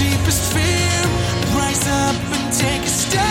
deepest fear. Rise up and take a step